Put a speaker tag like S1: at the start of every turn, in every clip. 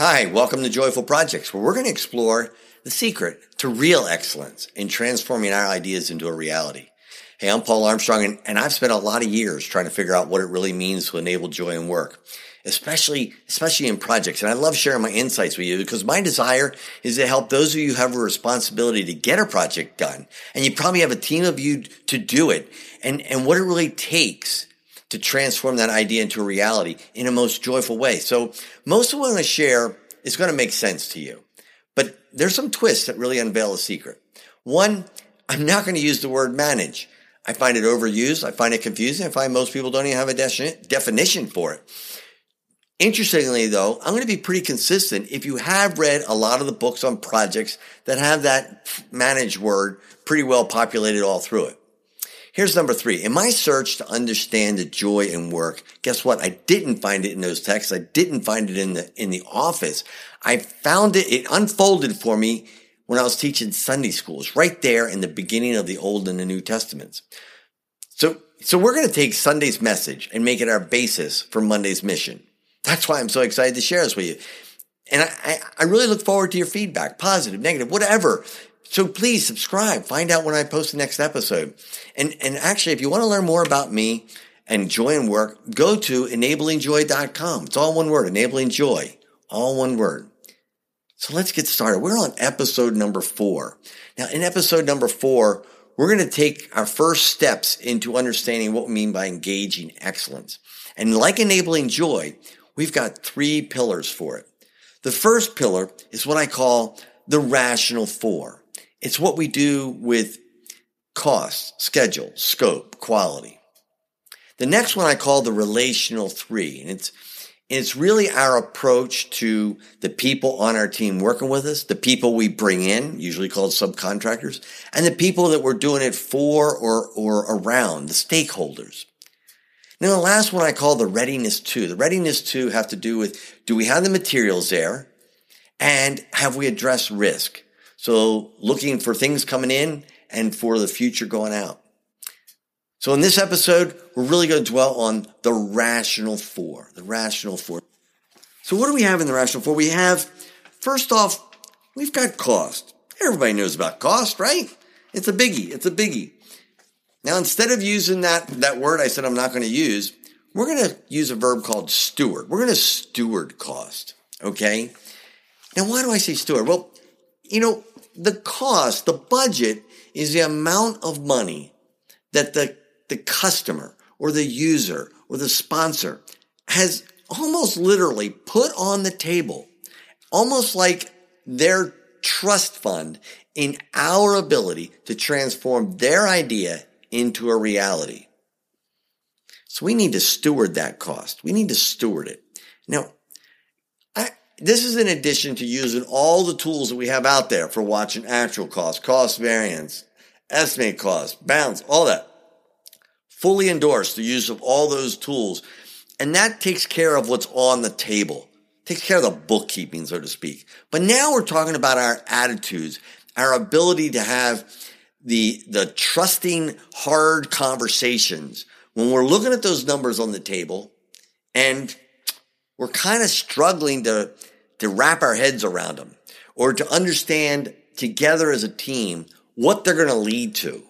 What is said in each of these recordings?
S1: Hi, welcome to Joyful Projects, where we're going to explore the secret to real excellence in transforming our ideas into a reality. Hey, I'm Paul Armstrong, and, and I've spent a lot of years trying to figure out what it really means to enable joy in work, especially, especially in projects. And I love sharing my insights with you because my desire is to help those of you who have a responsibility to get a project done. And you probably have a team of you to do it and, and what it really takes to transform that idea into a reality in a most joyful way. So most of what I'm going to share is going to make sense to you, but there's some twists that really unveil a secret. One, I'm not going to use the word manage. I find it overused. I find it confusing. I find most people don't even have a definition for it. Interestingly, though, I'm going to be pretty consistent. If you have read a lot of the books on projects that have that manage word pretty well populated all through it. Here's number three. In my search to understand the joy in work, guess what? I didn't find it in those texts. I didn't find it in the, in the office. I found it, it unfolded for me when I was teaching Sunday schools, right there in the beginning of the Old and the New Testaments. So, so we're going to take Sunday's message and make it our basis for Monday's mission. That's why I'm so excited to share this with you. And I, I really look forward to your feedback, positive, negative, whatever. So please subscribe, find out when I post the next episode. And, and actually, if you want to learn more about me and joy and work, go to enablingjoy.com. It's all one word, enabling joy, all one word. So let's get started. We're on episode number four. Now, in episode number four, we're going to take our first steps into understanding what we mean by engaging excellence. And like enabling joy, we've got three pillars for it. The first pillar is what I call the rational four. It's what we do with cost, schedule, scope, quality. The next one I call the relational three, and it's it's really our approach to the people on our team working with us, the people we bring in, usually called subcontractors, and the people that we're doing it for or, or around, the stakeholders. Now, the last one I call the readiness two. The readiness two have to do with, do we have the materials there? And have we addressed risk? So looking for things coming in and for the future going out. So in this episode, we're really going to dwell on the rational four, the rational four. So what do we have in the rational four? We have, first off, we've got cost. Everybody knows about cost, right? It's a biggie. It's a biggie. Now, instead of using that, that word I said I'm not going to use, we're going to use a verb called steward. We're going to steward cost. Okay. Now, why do I say steward? Well, you know, the cost, the budget is the amount of money that the the customer or the user or the sponsor has almost literally put on the table, almost like their trust fund in our ability to transform their idea into a reality. So we need to steward that cost. We need to steward it. Now, I, this is in addition to using all the tools that we have out there for watching actual cost, cost variance, estimate cost, bounds, all that fully endorse the use of all those tools. And that takes care of what's on the table, takes care of the bookkeeping, so to speak. But now we're talking about our attitudes, our ability to have the, the trusting, hard conversations when we're looking at those numbers on the table and we're kind of struggling to, to wrap our heads around them or to understand together as a team what they're going to lead to.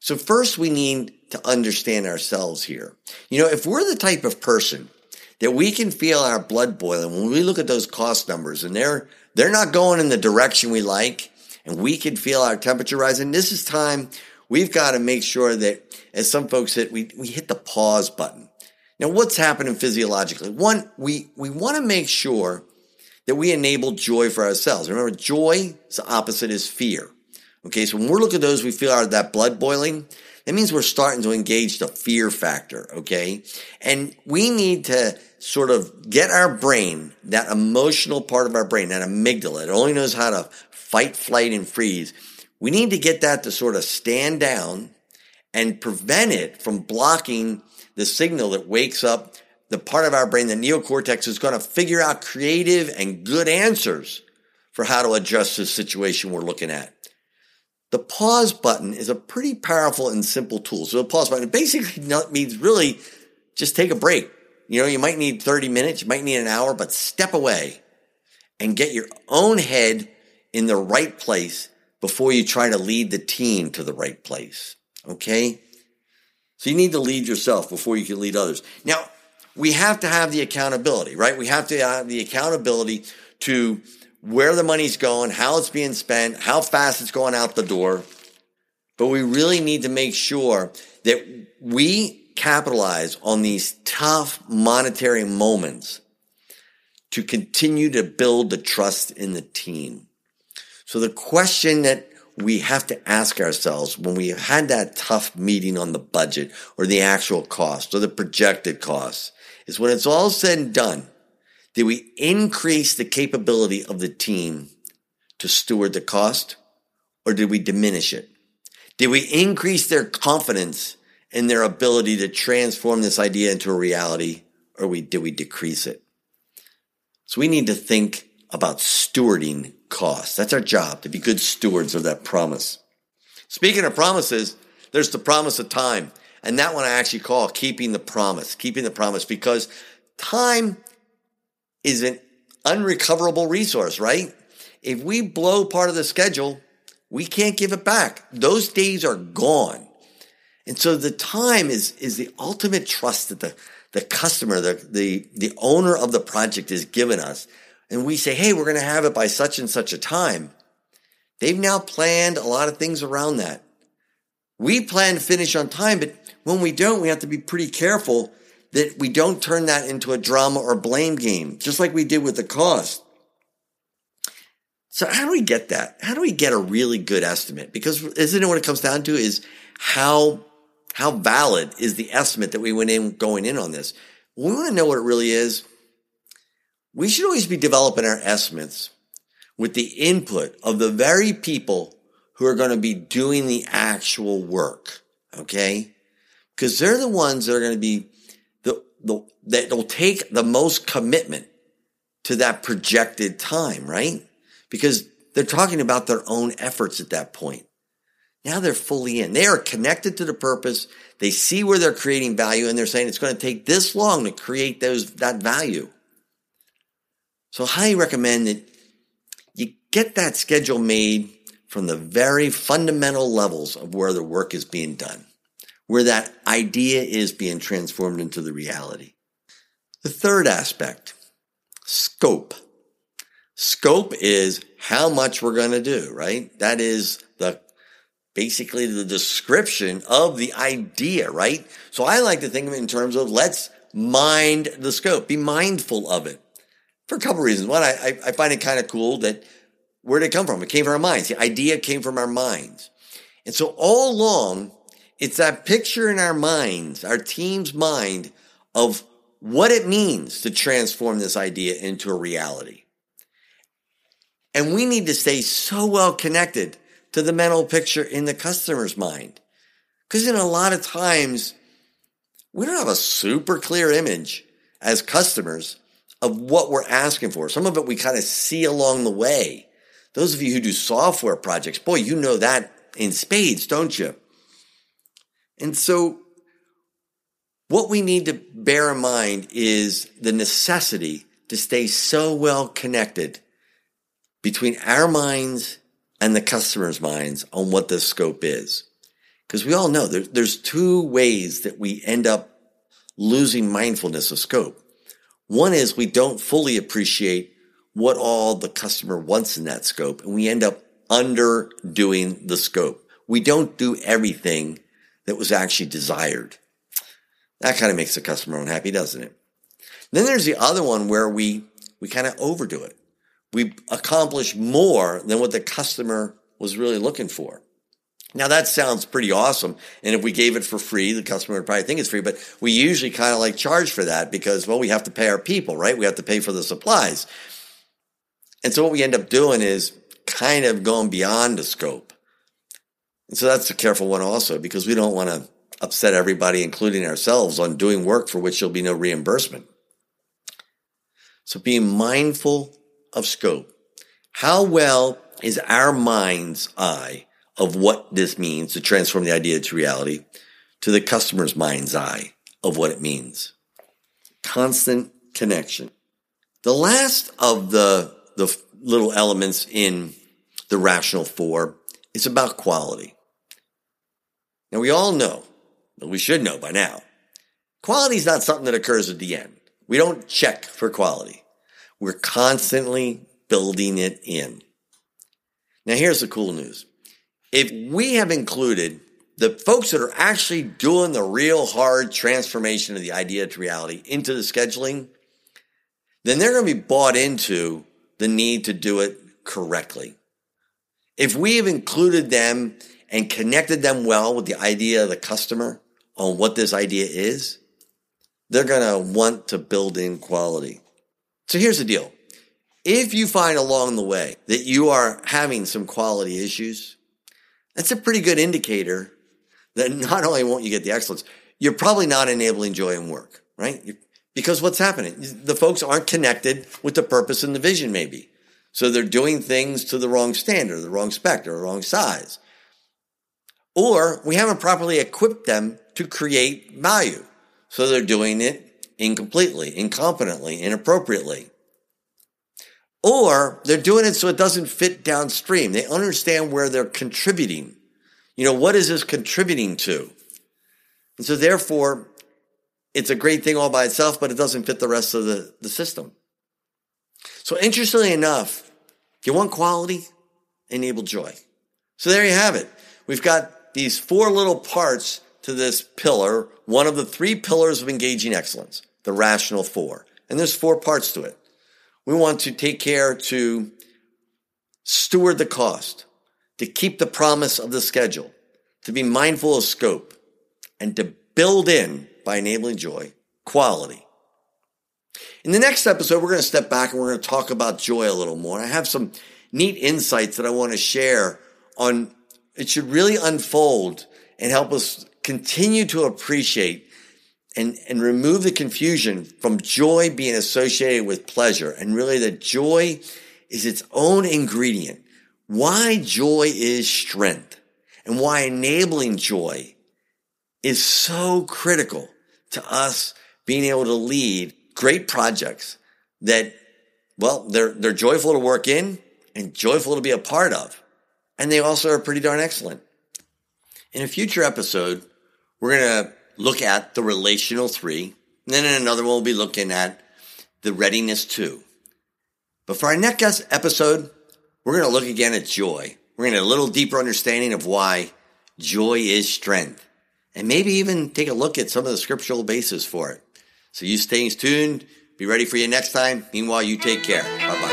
S1: So first we need to understand ourselves here. You know, if we're the type of person that we can feel our blood boiling when we look at those cost numbers and they're, they're not going in the direction we like and we can feel our temperature rising, this is time we've got to make sure that as some folks said, we, we hit the pause button. Now, what's happening physiologically? One, we, we want to make sure that we enable joy for ourselves. Remember, joy, is the opposite is fear. Okay, so when we're looking at those, we feel our, that blood boiling. That means we're starting to engage the fear factor. Okay, and we need to sort of get our brain, that emotional part of our brain, that amygdala, it only knows how to fight, flight, and freeze. We need to get that to sort of stand down and prevent it from blocking the signal that wakes up the part of our brain, the neocortex, is going to figure out creative and good answers for how to adjust the situation we're looking at. The pause button is a pretty powerful and simple tool. So the pause button basically means really just take a break. You know, you might need 30 minutes, you might need an hour, but step away and get your own head in the right place before you try to lead the team to the right place. Okay? So you need to lead yourself before you can lead others. Now, we have to have the accountability, right? We have to have the accountability to where the money's going, how it's being spent, how fast it's going out the door. But we really need to make sure that we capitalize on these tough monetary moments to continue to build the trust in the team. So the question that we have to ask ourselves when we had that tough meeting on the budget or the actual cost or the projected costs is when it's all said and done, did we increase the capability of the team to steward the cost or did we diminish it? Did we increase their confidence in their ability to transform this idea into a reality or we, did we decrease it? So we need to think about stewarding costs. That's our job to be good stewards of that promise. Speaking of promises, there's the promise of time. And that one I actually call keeping the promise, keeping the promise because time is an unrecoverable resource, right? If we blow part of the schedule, we can't give it back. Those days are gone. And so the time is, is the ultimate trust that the, the customer, the, the, the owner of the project is given us and we say, hey, we're going to have it by such and such a time, they've now planned a lot of things around that. We plan to finish on time, but when we don't, we have to be pretty careful that we don't turn that into a drama or blame game, just like we did with the cost. So how do we get that? How do we get a really good estimate? Because isn't it what it comes down to is how, how valid is the estimate that we went in going in on this? We want to know what it really is we should always be developing our estimates with the input of the very people who are going to be doing the actual work. Okay. Because they're the ones that are going to be the, the, that will take the most commitment to that projected time, right? Because they're talking about their own efforts at that point. Now they're fully in. They are connected to the purpose. They see where they're creating value and they're saying it's going to take this long to create those, that value. So highly recommend that you get that schedule made from the very fundamental levels of where the work is being done, where that idea is being transformed into the reality. The third aspect, scope. Scope is how much we're going to do, right? That is the basically the description of the idea, right? So I like to think of it in terms of let's mind the scope, be mindful of it for a couple of reasons. One, I, I find it kind of cool that where did it come from? It came from our minds. The idea came from our minds. And so all along, it's that picture in our minds, our team's mind of what it means to transform this idea into a reality. And we need to stay so well connected to the mental picture in the customer's mind. Because in a lot of times, we don't have a super clear image as customers of what we're asking for. Some of it we kind of see along the way. Those of you who do software projects, boy, you know that in spades, don't you? And so what we need to bear in mind is the necessity to stay so well connected between our minds and the customer's minds on what the scope is. Because we all know there, there's two ways that we end up losing mindfulness of scope. One is we don't fully appreciate what all the customer wants in that scope and we end up underdoing the scope. We don't do everything that was actually desired. That kind of makes the customer unhappy, doesn't it? Then there's the other one where we, we kind of overdo it. We accomplish more than what the customer was really looking for. Now that sounds pretty awesome. And if we gave it for free, the customer would probably think it's free, but we usually kind of like charge for that because, well, we have to pay our people, right? We have to pay for the supplies. And so what we end up doing is kind of going beyond the scope. And so that's a careful one also because we don't want to upset everybody, including ourselves, on doing work for which there'll be no reimbursement. So being mindful of scope. How well is our mind's eye of what this means to transform the idea to reality to the customer's mind's eye of what it means. constant connection. The last of the, the little elements in the rational four is about quality. Now we all know, we should know by now, quality is not something that occurs at the end. We don't check for quality. We're constantly building it in. Now here's the cool news. If we have included the folks that are actually doing the real hard transformation of the idea to reality into the scheduling, then they're going to be bought into the need to do it correctly. If we have included them and connected them well with the idea of the customer on what this idea is, they're going to want to build in quality. So here's the deal. If you find along the way that you are having some quality issues, that's a pretty good indicator that not only won't you get the excellence, you're probably not enabling joy in work, right? Because what's happening? The folks aren't connected with the purpose and the vision, maybe. So they're doing things to the wrong standard, the wrong spec, or the wrong size. Or we haven't properly equipped them to create value. So they're doing it incompletely, incompetently, inappropriately. Or they're doing it so it doesn't fit downstream. They understand where they're contributing. You know, what is this contributing to? And so therefore, it's a great thing all by itself, but it doesn't fit the rest of the, the system. So interestingly enough, you want quality, enable joy. So there you have it. We've got these four little parts to this pillar, one of the three pillars of engaging excellence, the rational four. And there's four parts to it. We want to take care to steward the cost, to keep the promise of the schedule, to be mindful of scope, and to build in by enabling joy, quality. In the next episode, we're going to step back and we're going to talk about joy a little more. I have some neat insights that I want to share on it should really unfold and help us continue to appreciate and, and remove the confusion from joy being associated with pleasure and really that joy is its own ingredient. Why joy is strength and why enabling joy is so critical to us being able to lead great projects that, well, they're, they're joyful to work in and joyful to be a part of. And they also are pretty darn excellent. In a future episode, we're going to look at the relational three. And then in another one, we'll be looking at the readiness two. But for our next episode, we're going to look again at joy. We're going to get a little deeper understanding of why joy is strength and maybe even take a look at some of the scriptural basis for it. So you stay tuned. Be ready for you next time. Meanwhile, you take care. Bye bye.